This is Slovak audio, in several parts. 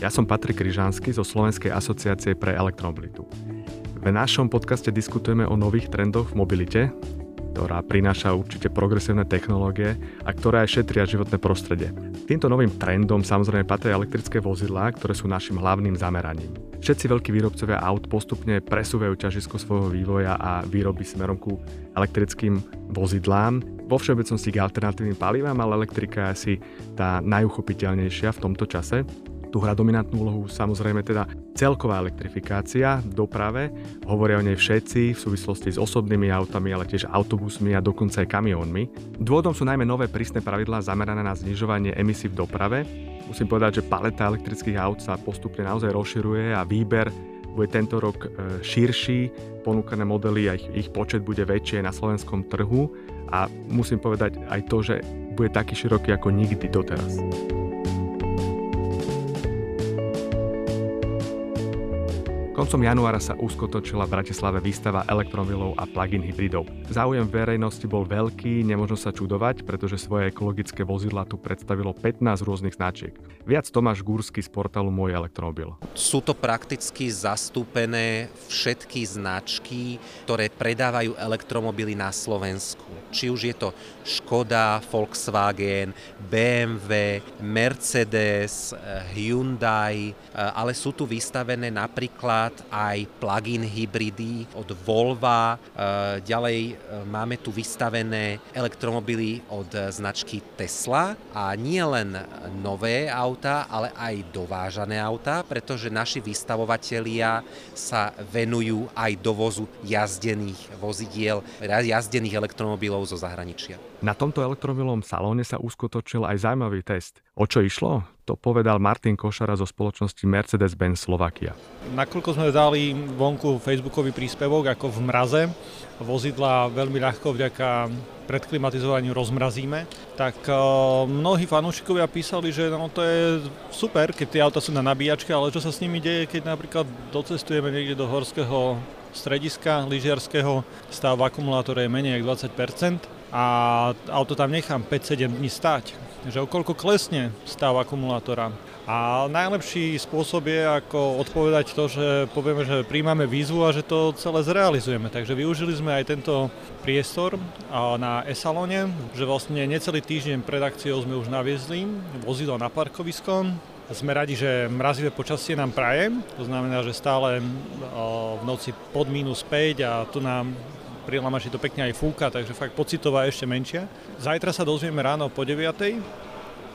Ja som Patrik Kryžánsky zo Slovenskej asociácie pre elektromobilitu. V našom podcaste diskutujeme o nových trendoch v mobilite, ktorá prináša určite progresívne technológie a ktoré aj šetria životné prostredie. Týmto novým trendom samozrejme patria elektrické vozidlá, ktoré sú našim hlavným zameraním. Všetci veľkí výrobcovia aut postupne presúvajú ťažisko svojho vývoja a výroby smerom ku elektrickým vozidlám. Vo všeobecnosti k alternatívnym palivám, ale elektrika je asi tá najuchopiteľnejšia v tomto čase. Tu hrá dominantnú úlohu samozrejme teda celková elektrifikácia v doprave. Hovoria o nej všetci v súvislosti s osobnými autami, ale tiež autobusmi a dokonca aj kamiónmi. Dôvodom sú najmä nové prísne pravidlá zamerané na znižovanie emisí v doprave. Musím povedať, že paleta elektrických aut sa postupne naozaj rozširuje a výber bude tento rok e, širší, ponúkané modely a ich, ich počet bude väčšie na slovenskom trhu a musím povedať aj to, že bude taký široký ako nikdy doteraz. Koncom januára sa uskutočila v Bratislave výstava elektromobilov a plug-in hybridov. Záujem verejnosti bol veľký, nemožno sa čudovať, pretože svoje ekologické vozidla tu predstavilo 15 rôznych značiek. Viac Tomáš Gúrsky z portálu Môj elektromobil. Sú to prakticky zastúpené všetky značky, ktoré predávajú elektromobily na Slovensku. Či už je to Škoda, Volkswagen, BMW, Mercedes, Hyundai, eh, ale sú tu vystavené napríklad aj plug-in hybridy od Volva. Eh, Ďalej eh, máme tu vystavené elektromobily od značky Tesla a nie len nové autá, ale aj dovážané autá, pretože naši vystavovatelia sa venujú aj dovozu jazdených vozidiel, jazdených elektromobilov zo zahraničia. Na tomto elektromobilovom salóne sa uskutočil aj zaujímavý test. O čo išlo? To povedal Martin Košara zo spoločnosti Mercedes-Benz Slovakia. Nakoľko sme dali vonku facebookový príspevok, ako v mraze vozidla veľmi ľahko vďaka predklimatizovaniu rozmrazíme, tak eh, mnohí fanúšikovia písali, že no, to je super, keď tie auta sú na nabíjačke, ale čo sa s nimi deje, keď napríklad docestujeme niekde do horského strediska lyžiarského, stav v akumulátore je menej ako 20% a auto tam nechám 5-7 dní stať. Že koľko klesne stav akumulátora. A najlepší spôsob je ako odpovedať to, že povieme, že príjmame výzvu a že to celé zrealizujeme. Takže využili sme aj tento priestor na e-salóne, že vlastne necelý týždeň pred akciou sme už naviezli vozidlo na parkovisko, sme radi, že mrazivé počasie nám praje, to znamená, že stále v noci pod minus 5 a tu nám pri Lamaši to pekne aj fúka, takže fakt pocitová ešte menšia. Zajtra sa dozvieme ráno po 9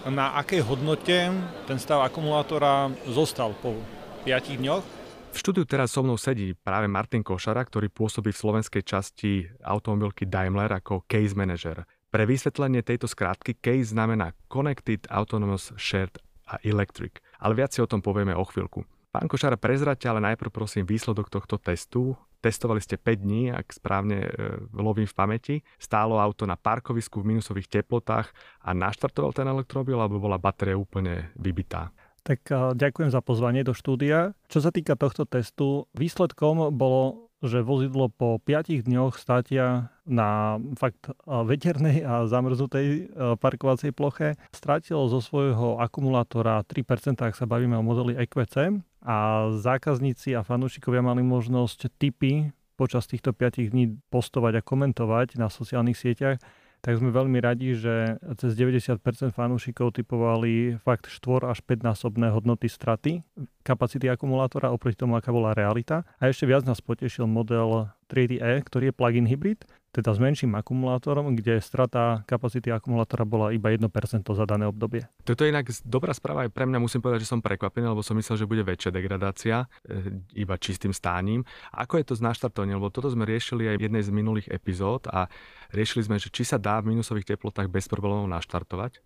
na akej hodnote ten stav akumulátora zostal po 5 dňoch. V štúdiu teraz so mnou sedí práve Martin Košara, ktorý pôsobí v slovenskej časti automobilky Daimler ako case manager. Pre vysvetlenie tejto skrátky case znamená Connected Autonomous Shared a Electric, ale viac si o tom povieme o chvíľku. Pán Košara, prezrate ale najprv prosím výsledok tohto testu. Testovali ste 5 dní, ak správne e, lovím v pamäti. Stálo auto na parkovisku v minusových teplotách a naštartoval ten elektromobil, alebo bola batéria úplne vybitá. Tak a, ďakujem za pozvanie do štúdia. Čo sa týka tohto testu, výsledkom bolo, že vozidlo po 5 dňoch státia na fakt a, veternej a zamrznutej parkovacej ploche strátilo zo svojho akumulátora 3%, ak sa bavíme o modeli EQC a zákazníci a fanúšikovia mali možnosť tipy počas týchto 5 dní postovať a komentovať na sociálnych sieťach tak sme veľmi radi, že cez 90% fanúšikov typovali fakt 4 až 5 násobné hodnoty straty kapacity akumulátora oproti tomu, aká bola realita. A ešte viac nás potešil model 3DE, ktorý je plug-in hybrid, teda s menším akumulátorom, kde strata kapacity akumulátora bola iba 1% za dané obdobie. Toto je inak dobrá správa aj pre mňa. Musím povedať, že som prekvapený, lebo som myslel, že bude väčšia degradácia e, iba čistým stáním. Ako je to s naštartovaním? Lebo toto sme riešili aj v jednej z minulých epizód a riešili sme, že či sa dá v minusových teplotách bez problémov naštartovať.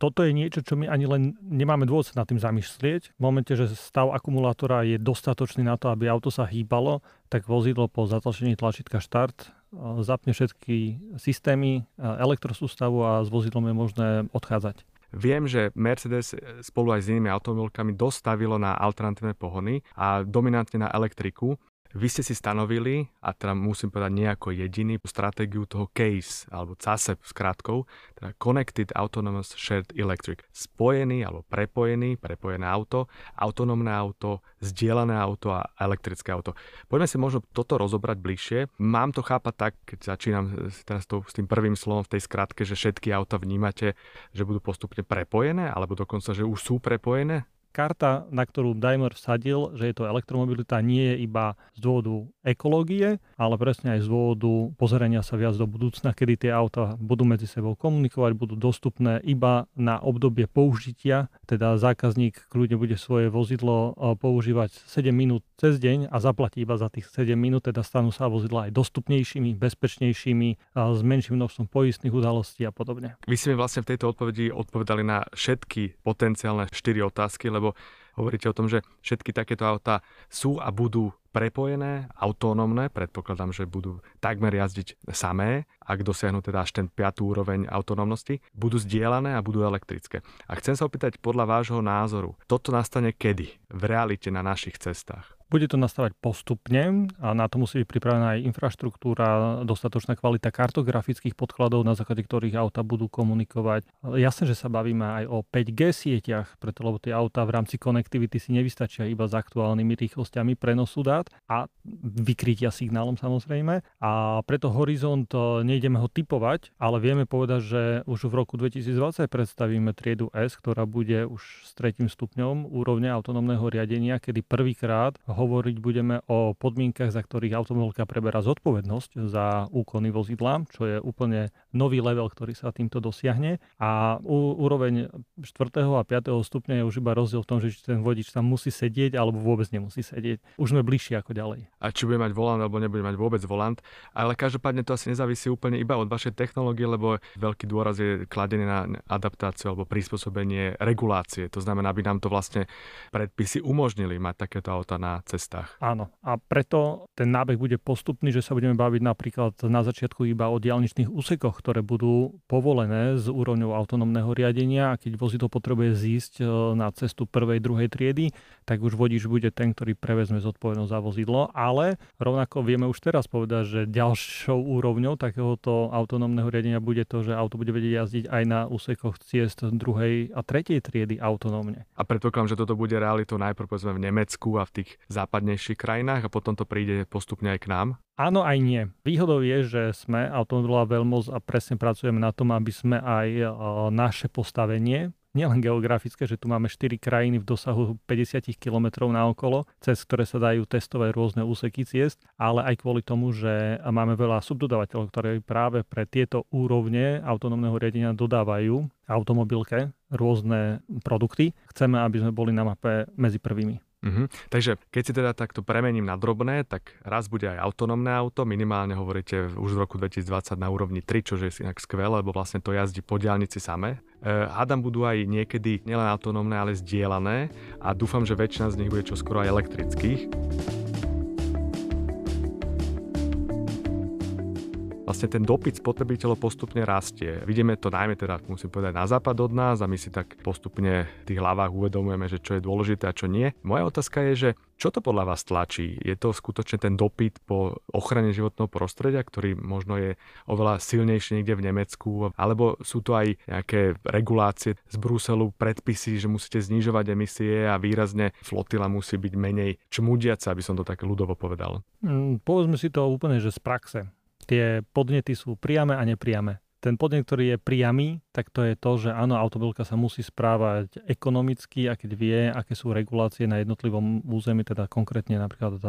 Toto je niečo, čo my ani len nemáme dôvod sa nad tým zamyslieť. V momente, že stav akumulátora je dostatočný na to, aby auto sa hýbalo, tak vozidlo po zatlačení tlačítka štart zapne všetky systémy elektrosústavu a s vozidlom je možné odchádzať. Viem, že Mercedes spolu aj s inými automobilkami dostavilo na alternatívne pohony a dominantne na elektriku. Vy ste si stanovili, a teda musím povedať nejako jediný, stratégiu toho CASE, alebo CASE s krátkou, teda Connected Autonomous Shared Electric. Spojený alebo prepojený, prepojené auto, autonómne auto, zdieľané auto a elektrické auto. Poďme si možno toto rozobrať bližšie. Mám to chápať tak, keď začínam teraz to, s tým prvým slovom v tej skratke, že všetky auta vnímate, že budú postupne prepojené, alebo dokonca, že už sú prepojené? Karta, na ktorú Daimler vsadil, že je to elektromobilita, nie je iba z dôvodu ekológie, ale presne aj z dôvodu pozerania sa viac do budúcna, kedy tie auta budú medzi sebou komunikovať, budú dostupné iba na obdobie použitia, teda zákazník kľudne bude svoje vozidlo e, používať 7 minút cez deň a zaplatí iba za tých 7 minút, teda stanú sa vozidla aj dostupnejšími, bezpečnejšími, s menším množstvom poistných udalostí a podobne. Vy ste mi vlastne v tejto odpovedi odpovedali na všetky potenciálne 4 otázky, lebo hovoríte o tom, že všetky takéto autá sú a budú prepojené, autonómne, predpokladám, že budú takmer jazdiť samé, ak dosiahnu teda až ten 5. úroveň autonómnosti, budú zdieľané a budú elektrické. A chcem sa opýtať podľa vášho názoru, toto nastane kedy v realite na našich cestách? Bude to nastavať postupne a na to musí byť pripravená aj infraštruktúra, dostatočná kvalita kartografických podkladov, na základe ktorých auta budú komunikovať. Jasné, že sa bavíme aj o 5G sieťach, preto lebo tie auta v rámci konektivity si nevystačia iba s aktuálnymi rýchlosťami prenosu dát a vykrytia signálom samozrejme. A preto horizont e, nejdeme ho typovať, ale vieme povedať, že už v roku 2020 predstavíme triedu S, ktorá bude už s tretím stupňom úrovne autonómneho riadenia, kedy prvýkrát hovoriť budeme o podmienkach, za ktorých automobilka preberá zodpovednosť za úkony vozidla, čo je úplne nový level, ktorý sa týmto dosiahne. A u, úroveň 4. a 5. stupňa je už iba rozdiel v tom, že či ten vodič tam musí sedieť alebo vôbec nemusí sedieť. Už sme bližšie ako ďalej. A či bude mať volant alebo nebude mať vôbec volant. Ale každopádne to asi nezávisí úplne iba od vašej technológie, lebo veľký dôraz je kladený na adaptáciu alebo prispôsobenie regulácie. To znamená, aby nám to vlastne predpisy umožnili mať takéto auta na cestách. Áno, a preto ten nábeh bude postupný, že sa budeme baviť napríklad na začiatku iba o diálničných úsekoch, ktoré budú povolené s úrovňou autonómneho riadenia a keď vozidlo potrebuje zísť e, na cestu prvej, druhej triedy, tak už vodič bude ten, ktorý prevezme zodpovednosť za vozidlo, ale rovnako vieme už teraz povedať, že ďalšou úrovňou takéhoto autonómneho riadenia bude to, že auto bude vedieť jazdiť aj na úsekoch ciest druhej a tretej triedy autonómne. A predpokladám, že toto bude realitou najprv povedzme v Nemecku a v tých západnejších krajinách a potom to príde postupne aj k nám? Áno aj nie. Výhodou je, že sme automobilová veľmoc a presne pracujeme na tom, aby sme aj e, naše postavenie nielen geografické, že tu máme 4 krajiny v dosahu 50 km na okolo, cez ktoré sa dajú testovať rôzne úseky ciest, ale aj kvôli tomu, že máme veľa subdodávateľov, ktoré práve pre tieto úrovne autonómneho riadenia dodávajú automobilke rôzne produkty. Chceme, aby sme boli na mape medzi prvými. Uh-huh. Takže keď si teda takto premením na drobné, tak raz bude aj autonómne auto, minimálne hovoríte už v roku 2020 na úrovni 3, čo je inak skvelé, lebo vlastne to jazdí po diálnici samé. Hádam budú aj niekedy nielen autonómne, ale zdieľané a dúfam, že väčšina z nich bude čoskoro aj elektrických. Vlastne ten dopyt spotrebiteľov postupne rastie. Vidíme to najmä teda, musím povedať, na západ od nás a my si tak postupne v tých hlavách uvedomujeme, že čo je dôležité a čo nie. Moja otázka je, že čo to podľa vás tlačí? Je to skutočne ten dopyt po ochrane životného prostredia, ktorý možno je oveľa silnejší niekde v Nemecku, alebo sú to aj nejaké regulácie z Bruselu, predpisy, že musíte znižovať emisie a výrazne flotila musí byť menej čmudiaca, aby som to tak ľudovo povedal? Mm, povedzme si to úplne, že z praxe. Tie podnety sú priame a nepriame. ten podnet, ktorý je priamy, tak to je to, že áno, automobilka sa musí správať ekonomicky a keď vie, aké sú regulácie na jednotlivom území, teda konkrétne napríklad v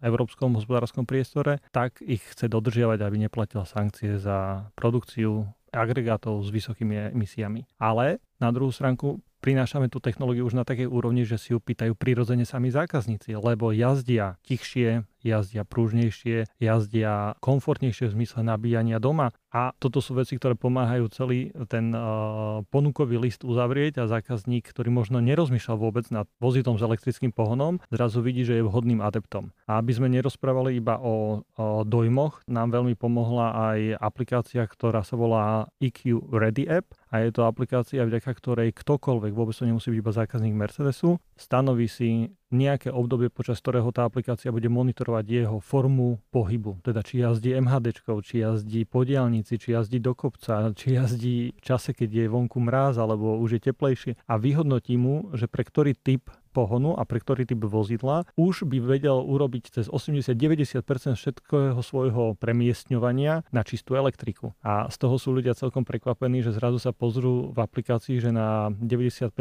európskom hospodárskom priestore, tak ich chce dodržiavať, aby neplatila sankcie za produkciu agregátov s vysokými emisiami. Ale na druhú stránku prinášame tú technológiu už na takej úrovni, že si ju pýtajú prirodzene sami zákazníci, lebo jazdia tichšie, jazdia prúžnejšie, jazdia komfortnejšie v zmysle nabíjania doma. A toto sú veci, ktoré pomáhajú celý ten uh, ponukový list uzavrieť a zákazník, ktorý možno nerozmýšľal vôbec nad vozidlom s elektrickým pohonom, zrazu vidí, že je vhodným adeptom. A aby sme nerozprávali iba o, o dojmoch, nám veľmi pomohla aj aplikácia, ktorá sa volá EQ Ready App a je to aplikácia, vďaka ktorej ktokoľvek, vôbec to nemusí byť iba zákazník Mercedesu, stanoví si nejaké obdobie, počas ktorého tá aplikácia bude monitorovať jeho formu pohybu. Teda či jazdí MHD, či jazdí po diálnici, či jazdí do kopca, či jazdí v čase, keď je vonku mráz alebo už je teplejšie a vyhodnotí mu, že pre ktorý typ pohonu a pre ktorý typ vozidla už by vedel urobiť cez 80-90% všetkého svojho premiestňovania na čistú elektriku. A z toho sú ľudia celkom prekvapení, že zrazu sa pozrú v aplikácii, že na 95%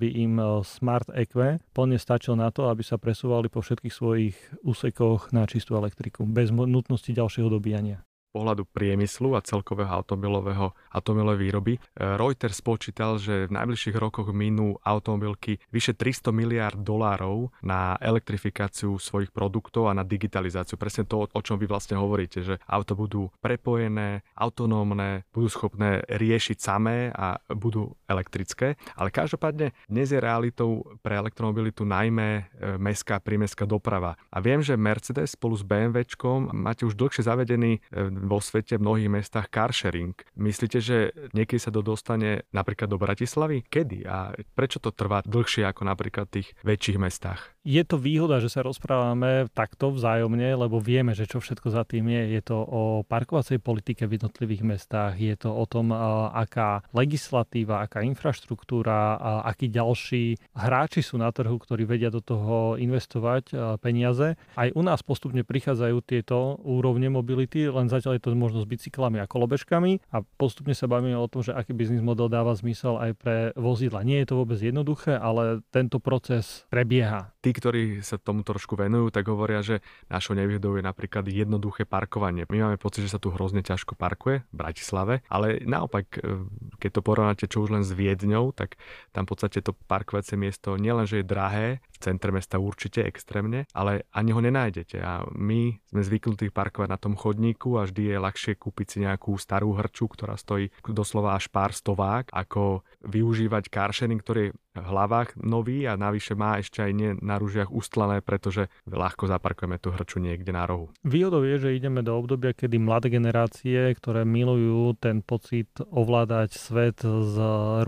by im e, Smart EQ plne stačil na to, aby sa presúvali po všetkých svojich úsekoch na čistú elektriku bez nutnosti ďalšieho dobíjania pohľadu priemyslu a celkového automobilového automobilovej výroby. E, Reuters spočítal, že v najbližších rokoch minú automobilky vyše 300 miliard dolárov na elektrifikáciu svojich produktov a na digitalizáciu. Presne to, o čom vy vlastne hovoríte, že auto budú prepojené, autonómne, budú schopné riešiť samé a budú elektrické. Ale každopádne dnes je realitou pre elektromobilitu najmä e, mestská prímestská doprava. A viem, že Mercedes spolu s BMWčkom máte už dlhšie zavedený e, vo svete v mnohých mestách car sharing. Myslíte, že niekedy sa to dostane napríklad do Bratislavy? Kedy? A prečo to trvá dlhšie ako napríklad v tých väčších mestách? Je to výhoda, že sa rozprávame takto vzájomne, lebo vieme, že čo všetko za tým je. Je to o parkovacej politike v jednotlivých mestách, je to o tom, aká legislatíva, aká infraštruktúra, akí ďalší hráči sú na trhu, ktorí vedia do toho investovať peniaze. Aj u nás postupne prichádzajú tieto úrovne mobility, len zatiaľ je to možno s bicyklami a kolobežkami a postupne sa bavíme o tom, že aký biznis model dáva zmysel aj pre vozidla. Nie je to vôbec jednoduché, ale tento proces prebieha. Tí, ktorí sa tomu trošku venujú, tak hovoria, že našou nevýhodou je napríklad jednoduché parkovanie. My máme pocit, že sa tu hrozne ťažko parkuje v Bratislave, ale naopak, e, keď to porovnáte čo už len s Viedňou, tak tam v podstate to parkovacie miesto nielenže je drahé, centre mesta určite extrémne, ale ani ho nenájdete. A my sme zvyknutí parkovať na tom chodníku a vždy je ľahšie kúpiť si nejakú starú hrču, ktorá stojí doslova až pár stovák, ako využívať carsharing, ktorý v hlavách nový a navyše má ešte aj nie na ružiach ustlané, pretože ľahko zaparkujeme tú hrču niekde na rohu. Výhodou je, že ideme do obdobia, kedy mladé generácie, ktoré milujú ten pocit ovládať svet z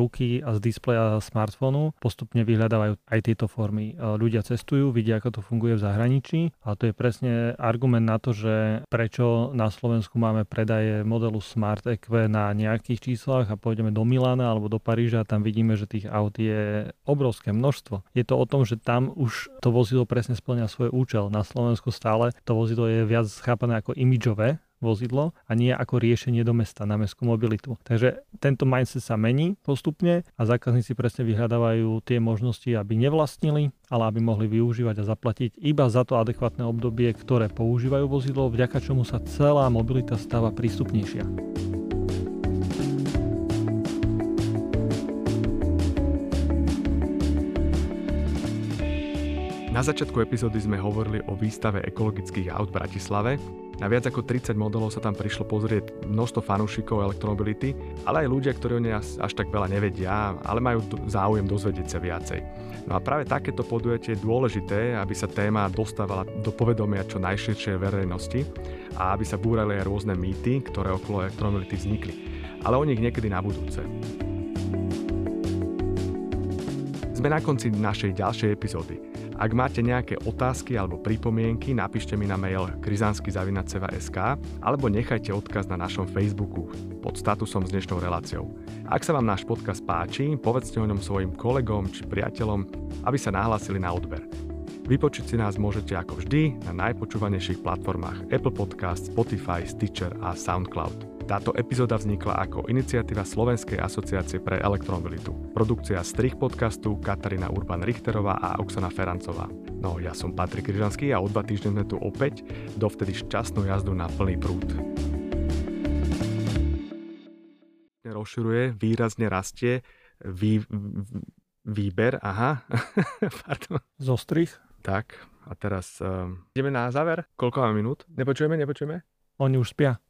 ruky a z displeja smartfónu, postupne vyhľadávajú aj tieto formy. Ľudia cestujú, vidia, ako to funguje v zahraničí a to je presne argument na to, že prečo na Slovensku máme predaje modelu Smart EQ na nejakých číslach a pôjdeme do Milána alebo do Paríža a tam vidíme, že tých aut je obrovské množstvo. Je to o tom, že tam už to vozidlo presne splňa svoj účel. Na Slovensku stále to vozidlo je viac chápané ako imidžové, vozidlo a nie ako riešenie do mesta na mestskú mobilitu. Takže tento mindset sa mení postupne a zákazníci presne vyhľadávajú tie možnosti, aby nevlastnili, ale aby mohli využívať a zaplatiť iba za to adekvátne obdobie, ktoré používajú vozidlo, vďaka čomu sa celá mobilita stáva prístupnejšia. Na začiatku epizódy sme hovorili o výstave ekologických aut v Bratislave. Na viac ako 30 modelov sa tam prišlo pozrieť množstvo fanúšikov elektromobility, ale aj ľudia, ktorí o nej až tak veľa nevedia, ale majú záujem dozvedieť sa viacej. No a práve takéto podujatie je dôležité, aby sa téma dostávala do povedomia čo najširšej verejnosti a aby sa búrali aj rôzne mýty, ktoré okolo elektromobility vznikli. Ale o nich niekedy na budúce. Sme na konci našej ďalšej epizódy. Ak máte nejaké otázky alebo pripomienky, napíšte mi na mail krizansky.sk alebo nechajte odkaz na našom Facebooku pod statusom s dnešnou reláciou. Ak sa vám náš podcast páči, povedzte o ňom svojim kolegom či priateľom, aby sa nahlásili na odber. Vypočiť si nás môžete ako vždy na najpočúvanejších platformách Apple Podcast, Spotify, Stitcher a SoundCloud. Táto epizóda vznikla ako iniciatíva Slovenskej asociácie pre elektromobilitu. Produkcia strich podcastu Katarína Urban-Richterová a Oksana Ferancová. No, ja som Patrik Ryžanský a o dva týždne sme tu opäť, dovtedy šťastnú jazdu na plný prúd. Rozširuje, výrazne rastie vý, výber, aha, pardon. Zostrich. Tak, a teraz um, ideme na záver. Koľko máme minút? Nepočujeme, nepočujeme? Oni už spia.